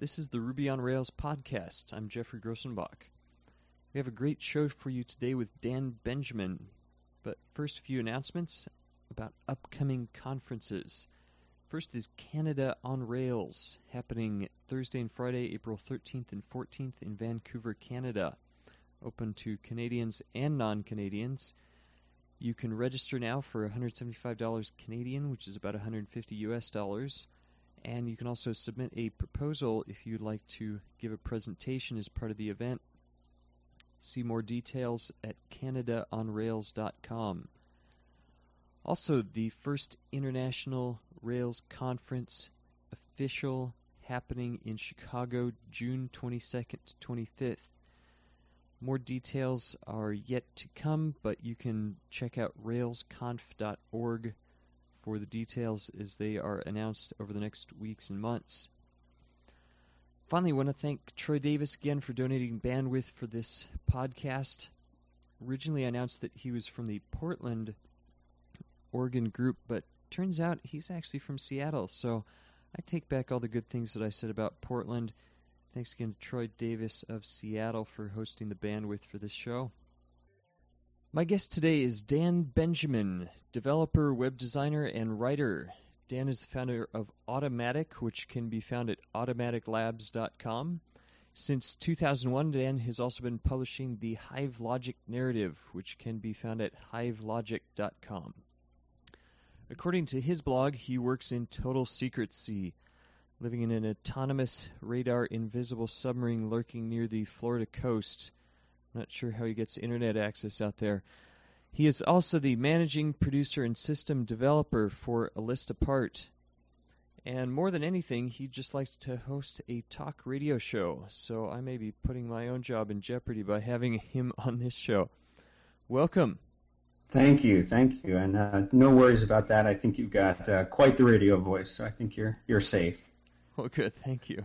This is the Ruby on Rails podcast. I'm Geoffrey Grosenbach. We have a great show for you today with Dan Benjamin. But first, a few announcements about upcoming conferences. First is Canada on Rails, happening Thursday and Friday, April 13th and 14th in Vancouver, Canada. Open to Canadians and non Canadians. You can register now for $175 Canadian, which is about 150 US dollars. And you can also submit a proposal if you'd like to give a presentation as part of the event. See more details at CanadaOnRails.com. Also, the first International Rails Conference official happening in Chicago, June 22nd to 25th. More details are yet to come, but you can check out railsconf.org for the details as they are announced over the next weeks and months. Finally, I want to thank Troy Davis again for donating bandwidth for this podcast. Originally I announced that he was from the Portland, Oregon group, but turns out he's actually from Seattle. So I take back all the good things that I said about Portland. Thanks again to Troy Davis of Seattle for hosting the bandwidth for this show. My guest today is Dan Benjamin, developer, web designer, and writer. Dan is the founder of Automatic, which can be found at automaticlabs.com. Since 2001, Dan has also been publishing the Hive Logic narrative, which can be found at hivelogic.com. According to his blog, he works in total secrecy, living in an autonomous, radar invisible submarine lurking near the Florida coast not sure how he gets internet access out there. He is also the managing producer and system developer for A List Apart. And more than anything, he just likes to host a talk radio show. So I may be putting my own job in jeopardy by having him on this show. Welcome. Thank you, thank you, and uh, no worries about that. I think you've got uh, quite the radio voice, so I think you're you're safe. Well, good, thank you.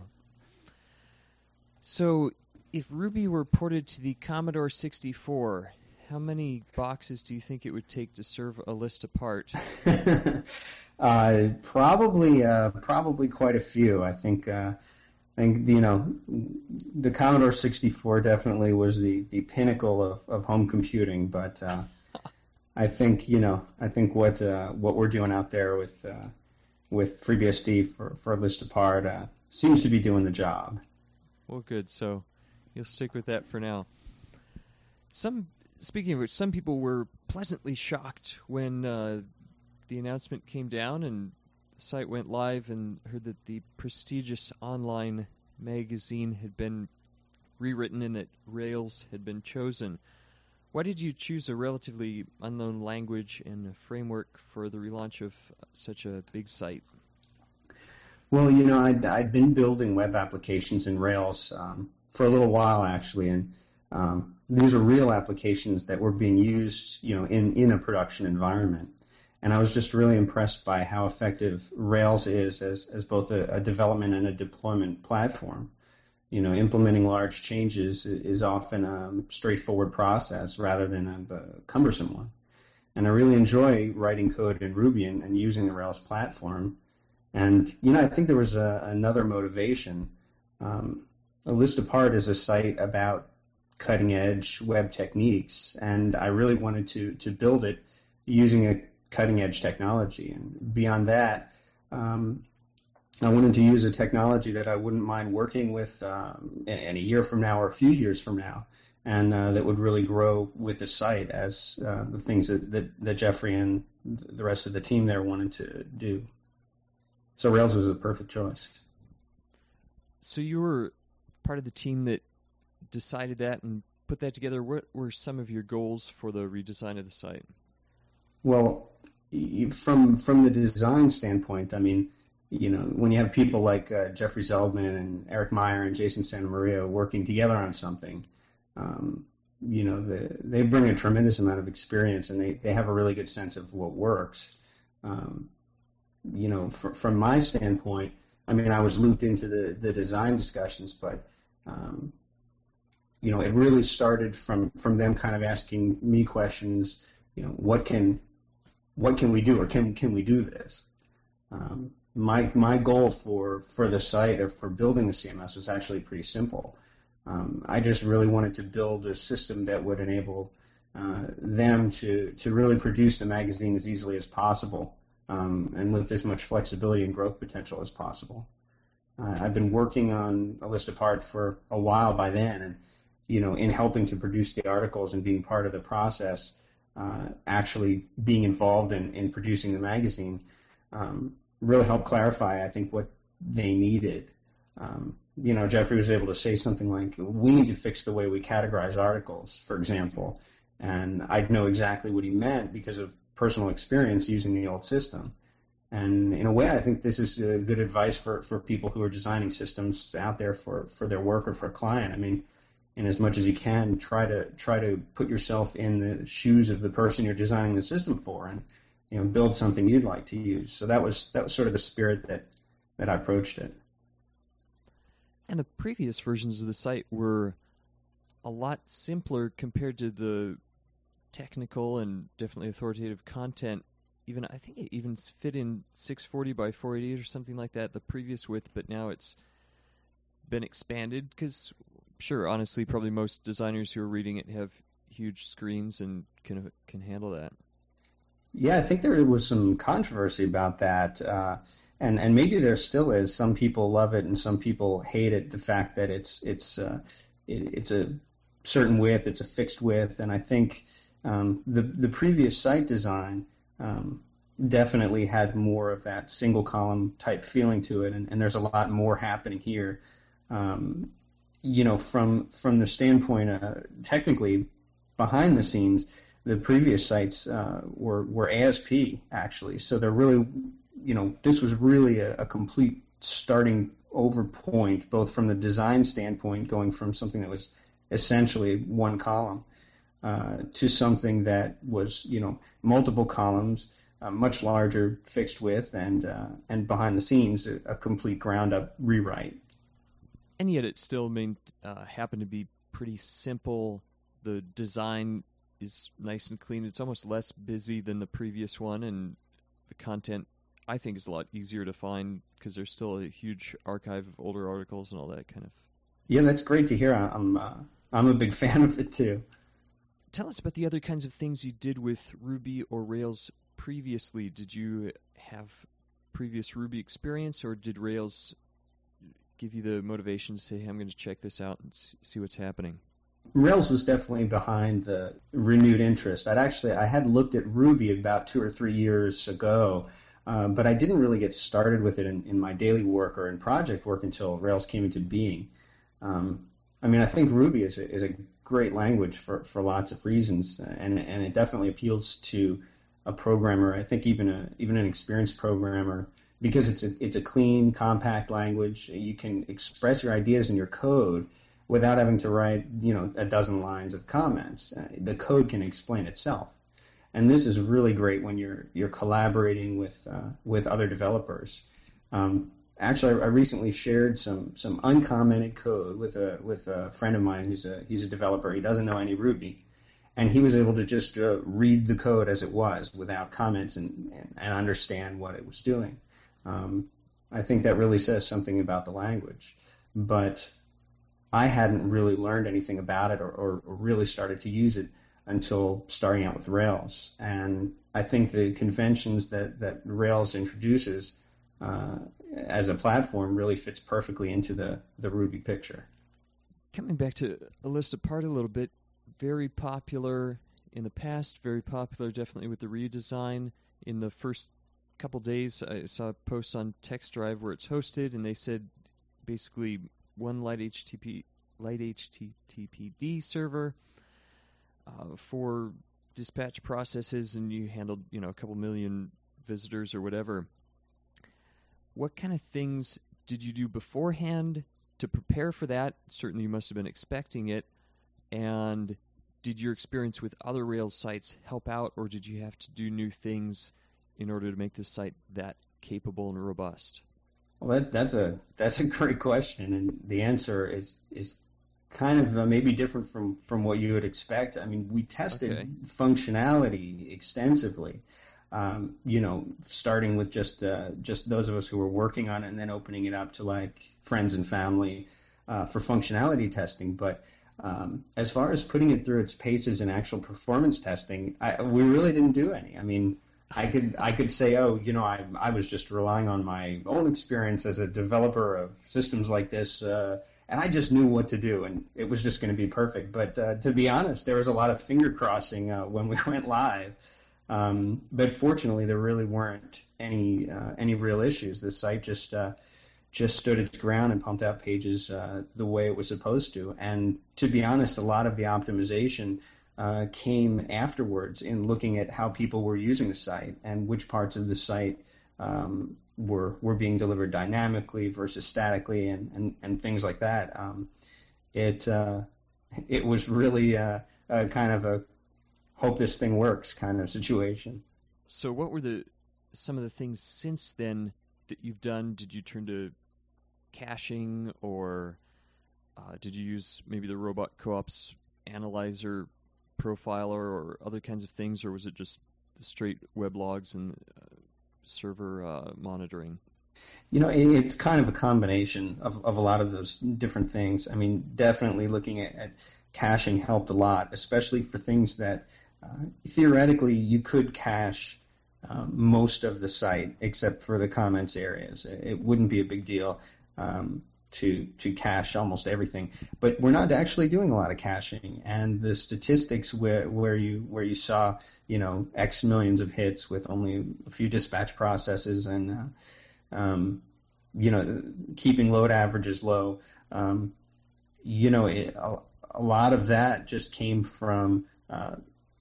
So if Ruby were ported to the Commodore 64, how many boxes do you think it would take to serve a list apart? uh, probably, uh, probably quite a few. I think, uh, I think you know, the Commodore 64 definitely was the, the pinnacle of, of home computing. But uh, I think you know, I think what uh, what we're doing out there with uh, with FreeBSD for for a list apart seems to be doing the job. Well, good. So you'll stick with that for now. Some speaking of which, some people were pleasantly shocked when uh, the announcement came down and the site went live and heard that the prestigious online magazine had been rewritten and that Rails had been chosen. Why did you choose a relatively unknown language and a framework for the relaunch of such a big site? Well, you know, I'd, I'd been building web applications in Rails um, for a little while actually, and um, these are real applications that were being used, you know, in in a production environment. And I was just really impressed by how effective Rails is as as both a, a development and a deployment platform. You know, implementing large changes is often a straightforward process rather than a, a cumbersome one. And I really enjoy writing code in Ruby and, and using the Rails platform. And you know, I think there was a, another motivation. Um, a List Apart is a site about cutting edge web techniques, and I really wanted to to build it using a cutting edge technology. And beyond that, um, I wanted to use a technology that I wouldn't mind working with um, in, a year from now or a few years from now, and uh, that would really grow with the site as uh, the things that, that, that Jeffrey and the rest of the team there wanted to do. So Rails was a perfect choice. So you were part of the team that decided that and put that together. What were some of your goals for the redesign of the site? Well, from from the design standpoint, I mean, you know, when you have people like uh, Jeffrey Zeldman and Eric Meyer and Jason Santa Maria working together on something, um, you know, the, they bring a tremendous amount of experience and they, they have a really good sense of what works. Um, you know, for, from my standpoint, I mean, I was looped into the, the design discussions, but um, you know, it really started from from them kind of asking me questions. You know, what can what can we do, or can can we do this? Um, my my goal for for the site or for building the CMS was actually pretty simple. Um, I just really wanted to build a system that would enable uh, them to to really produce the magazine as easily as possible, um, and with as much flexibility and growth potential as possible. Uh, I've been working on a list apart for a while by then, and you know, in helping to produce the articles and being part of the process, uh, actually being involved in, in producing the magazine, um, really helped clarify, I think, what they needed. Um, you know, Jeffrey was able to say something like, "We need to fix the way we categorize articles," for example, and I'd know exactly what he meant because of personal experience using the old system. And in a way, I think this is uh, good advice for, for people who are designing systems out there for, for their work or for a client. I mean, in as much as you can, try to try to put yourself in the shoes of the person you're designing the system for, and you know, build something you'd like to use. So that was that was sort of the spirit that that I approached it. And the previous versions of the site were a lot simpler compared to the technical and definitely authoritative content. Even I think it even fit in 640 by 488 or something like that, the previous width, but now it's been expanded because sure, honestly, probably most designers who are reading it have huge screens and can can handle that. Yeah, I think there was some controversy about that, uh, and and maybe there still is. Some people love it, and some people hate it. The fact that it's it's uh, it, it's a certain width, it's a fixed width, and I think um, the the previous site design um, definitely had more of that single column type feeling to it, and, and there's a lot more happening here. Um, you know, from from the standpoint, uh, technically, behind the scenes, the previous sites uh, were were ASP actually. So they're really, you know, this was really a, a complete starting over point, both from the design standpoint, going from something that was essentially one column uh, to something that was, you know, multiple columns, uh, much larger fixed width, and uh, and behind the scenes, a, a complete ground up rewrite and yet it still main, uh, happened to be pretty simple. The design is nice and clean. It's almost less busy than the previous one, and the content I think is a lot easier to find because there's still a huge archive of older articles and all that kind of. Yeah, that's great to hear. I'm uh, I'm a big fan of it too. Tell us about the other kinds of things you did with Ruby or Rails previously. Did you have previous Ruby experience, or did Rails give you the motivation to say, hey, I'm going to check this out and see what's happening? Rails was definitely behind the renewed interest. I'd actually I had looked at Ruby about two or three years ago, um, but I didn't really get started with it in, in, my daily work or in project work until Rails came into being. Um, I mean, I think Ruby is a, is a great language for, for lots of reasons, and and it definitely appeals to a programmer. I think even a even an experienced programmer because it's a it's a clean, compact language. You can express your ideas in your code without having to write you know a dozen lines of comments. Uh, the code can explain itself, and this is really great when you're you're collaborating with uh, with other developers. Um, actually, I, recently shared some some uncommented code with a with a friend of mine who's a he's a developer. He doesn't know any Ruby, and he was able to just uh, read the code as it was without comments and, and, and understand what it was doing. Um, I think that really says something about the language. But I hadn't really learned anything about it or, or, or, really started to use it until starting out with Rails. And I think the conventions that, that Rails introduces uh, as a platform really fits perfectly into the, the Ruby picture. Coming back to a list apart a little bit, very popular in the past, very popular definitely with the redesign. In the first couple days, I saw a post on TextDrive where it's hosted, and they said basically one light HTTP light HTTPD server uh, for dispatch processes, and you handled you know a couple million visitors or whatever. What kind of things did you do beforehand to prepare for that? Certainly, you must have been expecting it, and did your experience with other Rails sites help out, or did you have to do new things? in order to make this site that capable and robust? Well, that, that's a that's a great question, and the answer is is kind of uh, maybe different from from what you would expect. I mean, we tested okay. functionality extensively. Um, you know, starting with just uh, just those of us who were working on it, and then opening it up to like friends and family uh, for functionality testing. But um, as far as putting it through its paces in actual performance testing, I, we really didn't do any. I mean, I could I could say, oh, you know, I I was just relying on my own experience as a developer of systems like this, uh, and I just knew what to do, and it was just going to be perfect. But uh, to be honest, there was a lot of finger crossing uh, when we went live. Um, but fortunately, there really weren't any uh, any real issues. The site just uh, just stood its ground and pumped out pages uh, the way it was supposed to. And to be honest, a lot of the optimization uh, came afterwards in looking at how people were using the site and which parts of the site um, were were being delivered dynamically versus statically and, and, and things like that. Um, it uh, it was really a kind of a hope this thing works kind of situation. So, what were the some of the things since then that you've done? Did you turn to caching, or uh, did you use maybe the robot co-op's analyzer profiler or other kinds of things, or was it just straight web logs and uh, server uh, monitoring? You know, it's kind of a combination of, of a lot of those different things. I mean, definitely looking at, at caching helped a lot, especially for things that theoretically you could cache um, most of the site except for the comments areas. It wouldn't be a big deal um, to to cache almost everything. But we're not actually doing a lot of caching, and the statistics where where you where you saw you know X millions of hits with only a few dispatch processes and uh, um, you know keeping load averages low. Um, you know, it, a, a, lot of that just came from. Uh,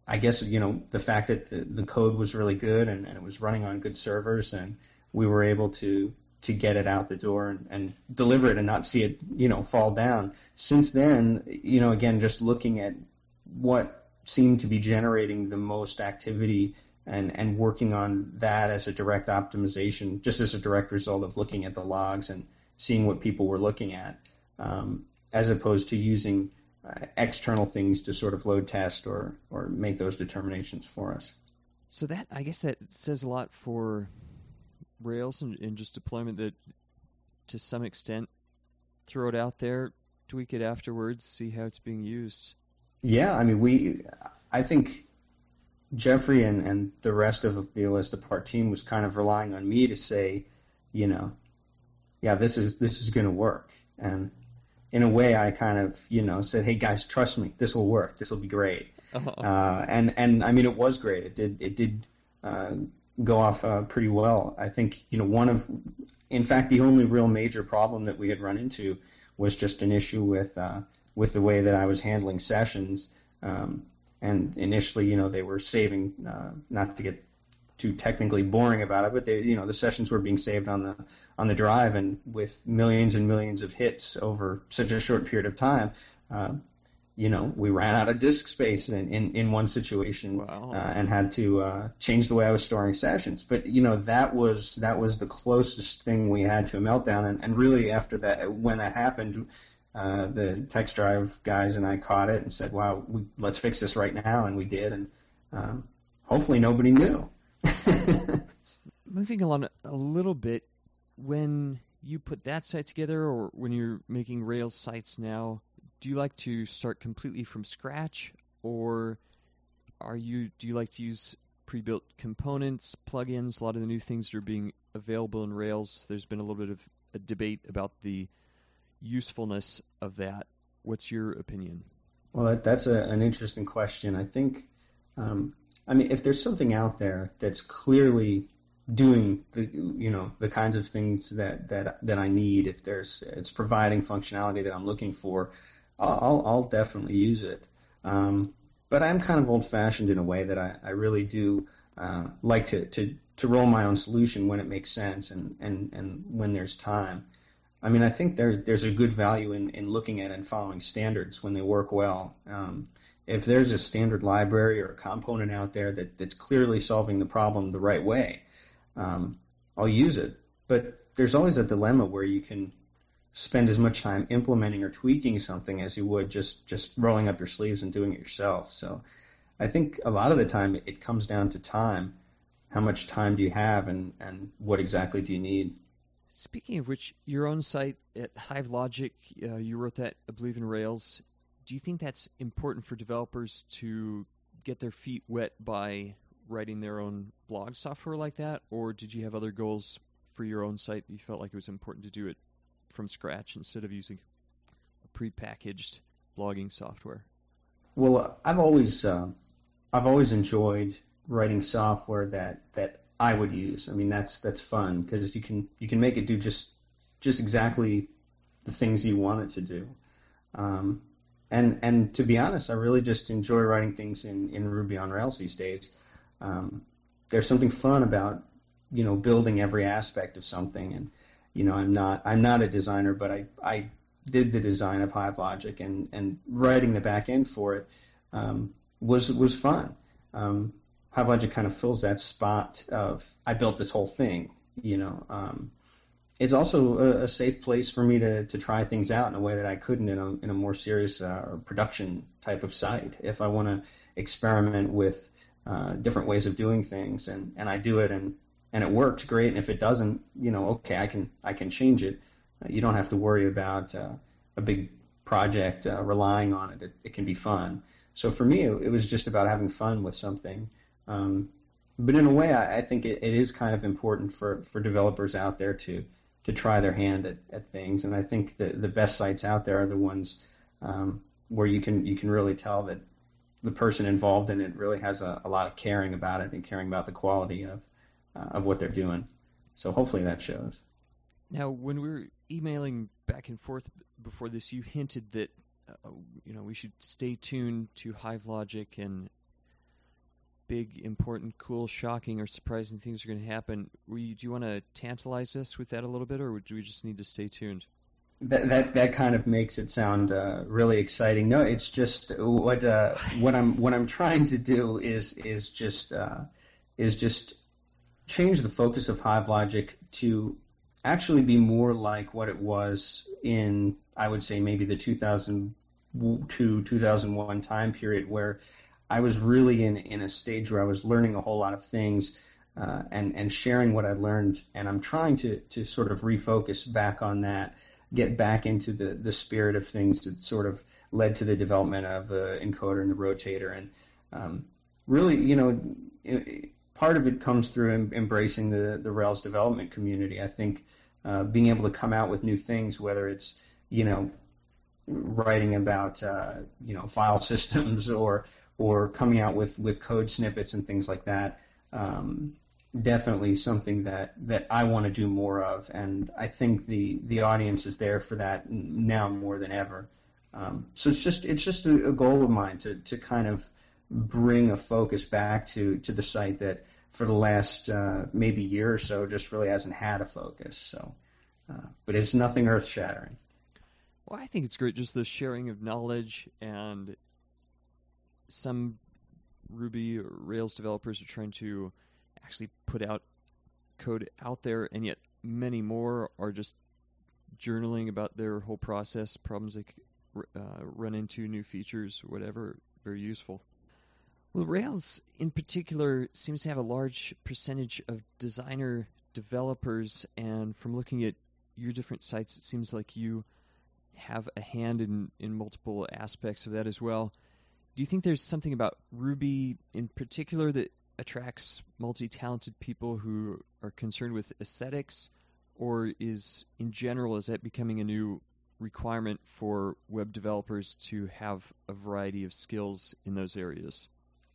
I guess you know the fact that the, the code was really good and, and it was running on good servers and we were able to to get it out the door and, and deliver it and not see it, you know, fall down. Since then, you know, again, just looking at what seemed to be generating the most activity and, and working on that as a direct optimization, just as a direct result of looking at the logs and seeing what people were looking at, um, as opposed to using Uh, external things to sort of load test or, or make those determinations for us. So that I guess that says a lot for Rails and, and just deployment that to some extent throw it out there, tweak it afterwards, see how it's being used. Yeah, I mean, we, I think Jeffrey and, and the rest of the A List Apart team was kind of relying on me to say, you know, yeah, this is this is going to work, and in a way, I kind of you know said, hey guys, trust me, this will work, this will be great, uh-huh. uh, and and I mean, it was great. It did it did uh, go off uh, pretty well. I think you know one of, in fact, the only real major problem that we had run into was just an issue with uh, with the way that I was handling sessions. Um, and initially, you know, they were saving, uh, not to get too technically boring about it, but they, you know, the sessions were being saved on the on the drive, and with millions and millions of hits over such a short period of time, uh, you know, we ran out of disk space in, in, in one situation wow. uh, and had to uh, change the way I was storing sessions. But you know, that was that was the closest thing we had to a meltdown. And, and really, after that, when that happened, uh, the TextDrive guys and I caught it and said, "Wow, we, let's fix this right now," and we did. And um, hopefully, nobody knew. Moving along a little bit, when you put that site together, or when you're making Rails sites now do you like to start completely from scratch? Or are you do you like to use pre-built components plugins? A lot of the new things that are being available in rails there's been a little bit of a debate about the usefulness of that. What's your opinion? Well that's a, an interesting question. I think um, i mean if there's something out there that's clearly doing the you know the kinds of things that that that I need if there's it's providing functionality that I'm looking for I'll, I'll definitely use it. Um, but I'm kind of old fashioned in a way that I, I really do uh, like to, to, to roll my own solution when it makes sense and, and, and when there's time. I mean, I think there, there's a good value in, in looking at and following standards when they work well. Um, if there's a standard library or a component out there that, that's clearly solving the problem the right way, um, I'll use it. But there's always a dilemma where you can spend as much time implementing or tweaking something as you would just just rolling up your sleeves and doing it yourself. So I think a lot of the time it comes down to time. how much time do you have and, and what exactly do you need. Speaking of which, your own site at Hive Logic, uh, you wrote that, I believe, in Rails. Do you think that's important for developers to get their feet wet by writing their own blog software like that, or did you have other goals for your own site? That you felt like it was important to do it from scratch instead of using a prepackaged blogging software. Well, I've always uh, I've always enjoyed writing software that that I would use. I mean, that's that's fun because you can you can make it do just just exactly the things you want it to do. Um, and and to be honest, I really just enjoy writing things in, in Ruby on Rails these days. Um, there's something fun about you know building every aspect of something, and you know I'm not I'm not a designer, but I I did the design of Hive Logic and and writing the back end for it um, was was fun. Um, Hive Logic kind of fills that spot of I built this whole thing, you know. Um, it's also a, a, safe place for me to, to try things out in a way that I couldn't in a, in a more serious uh, production type of site. If I want to experiment with uh, different ways of doing things and, and I do it and, and it works great. And if it doesn't, you know, okay, I can, I can change it. Uh, you don't have to worry about uh, a big project uh, relying on it. it. it. can be fun. So for me, it, it, was just about having fun with something. Um, but in a way, I, I think it, it is kind of important for, for developers out there to to try their hand at, at things. And I think the the best sites out there are the ones um, where you can you can really tell that the person involved in it really has a, a lot of caring about it and caring about the quality of uh, of what they're doing. So hopefully that shows. Now, when we were emailing back and forth before this, you hinted that uh, you know we should stay tuned to Hive Logic and big, important, cool, shocking, or surprising things are going to happen. You, do you want to tantalize us with that a little bit, or do we just need to stay tuned? That that, that kind of makes it sound uh, really exciting. No, it's just what uh, what I'm what I'm trying to do is is just uh, is just change the focus of Hive Logic to actually be more like what it was in I would say maybe the 2002 2001 time period where I was really in, in a stage where I was learning a whole lot of things uh, and, and sharing what I learned. And I'm trying to, to sort of refocus back on that, get back into the, the spirit of things that sort of led to the development of the Enkoder and the rotator. And um, really, you know, it, part of it comes through em- embracing the, the Rails development community. I think uh, being able to come out with new things, whether it's, you know, writing about, uh, you know, file systems or or coming out with, with code snippets and things like that. Um, definitely something that, that I want to do more of, and I think the, the audience is there for that now more than ever. Um, so it's just it's just a, a, goal of mine to, to kind of bring a focus back to, to the site that for the last uh, maybe year or so just really hasn't had a focus. So, uh, but it's nothing earth shattering. Well, I think it's great just the sharing of knowledge and some Ruby Rails developers are trying to actually put out code out there, and yet many more are just journaling about their whole process, problems they uh, run into, new features, whatever. Very useful. Well, Rails in particular seems to have a large percentage of designer developers, and from looking at your different sites, it seems like you have a hand in, in multiple aspects of that as well do you think there's something about Ruby in particular that attracts multi-talented people who are concerned with aesthetics, or is in general is that becoming a new requirement for web developers to have a variety of skills in those areas?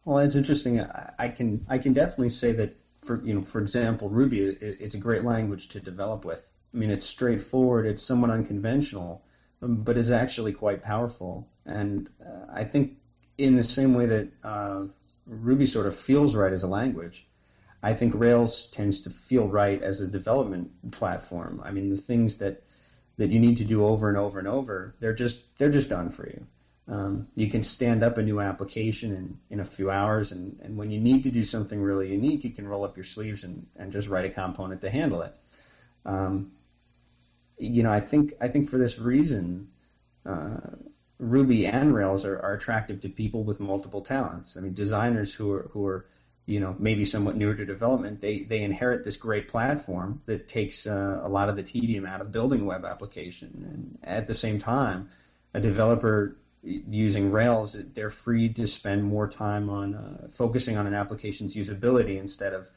Well, it's interesting. I can I can definitely say that for you know for example, Ruby it's a great language to develop with. I mean, it's straightforward. It's somewhat unconventional, but it's actually quite powerful. And uh, I think in the same way that uh, Ruby sort of feels right as a language, I think Rails tends to feel right as a development platform. I mean, the things that that you need to do over and over and over, they're just they're just done for you. Um, you can stand up a new application in, in a few hours, and, and when you need to do something really unique, you can roll up your sleeves and, and just write a component to handle it. Um, you know, I think I think for this reason, uh, Ruby and Rails are, are attractive to people with multiple talents. I mean, designers who are who are you know, maybe somewhat newer to development, they they inherit this great platform that takes uh, a lot of the tedium out of building web application. And at the same time, a developer using Rails, they're free to spend more time on uh, focusing on an application's usability instead of,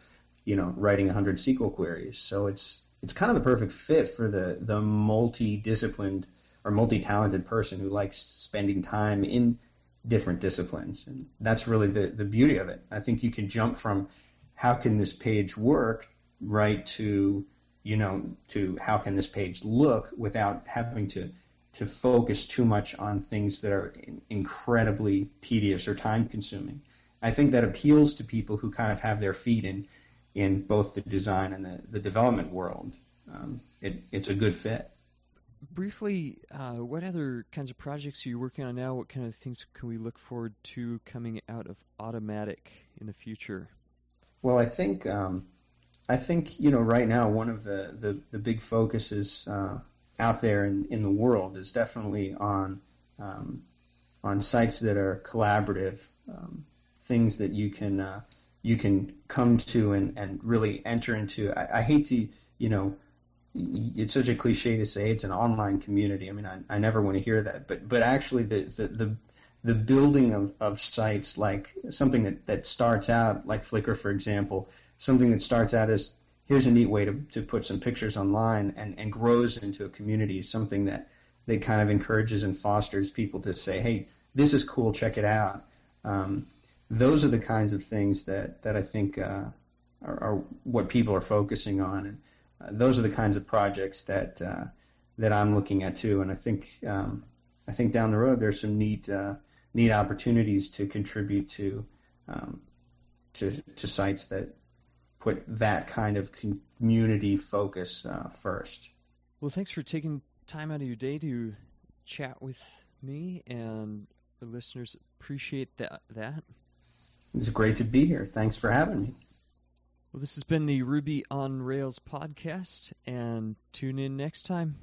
you know, writing 100 SQL queries. So it's it's kind of the perfect fit for the the multi-disciplined or multi-talented person who likes spending time in different disciplines. And that's really the, the beauty of it. I think you can jump from how can this page work right to, you know, to how can this page look without having to to focus too much on things that are incredibly tedious or time consuming. I think that appeals to people who kind of have their feet in in both the design and the, the development world. Um, it, it's a good fit briefly, uh, what other kinds of projects are you working on now? What kind of things can we look forward to coming out of Automatic in the future? Well, I think um, I think you know right now one of the the, the big focuses uh, out there in, in the world is definitely on um, on sites that are collaborative, um, things that you can uh, you can come to and, and really enter into. I, I hate to you know it's such a cliche to say it's an online community. I mean, I, I never want to hear that, but but actually the the the, the building of, of sites like something that, that starts out like Flickr, for example, something that starts out as here's a neat way to, to put some pictures online and, and grows into a community, something that that kind of encourages and fosters people to say, hey, this is cool, check it out. Um, those are the kinds of things that, that I think uh, are, are, what people are focusing on. And, those are the kinds of projects that uh, that I'm looking at too. And I think um, I think down the road there's some neat uh, neat opportunities to contribute to um, to to sites that put that kind of community focus uh, first. Well, thanks for taking time out of your day to chat with me and the listeners appreciate that that. It's great to be here. Thanks for having me. Well, this has been the Ruby on Rails podcast, and tune in next time.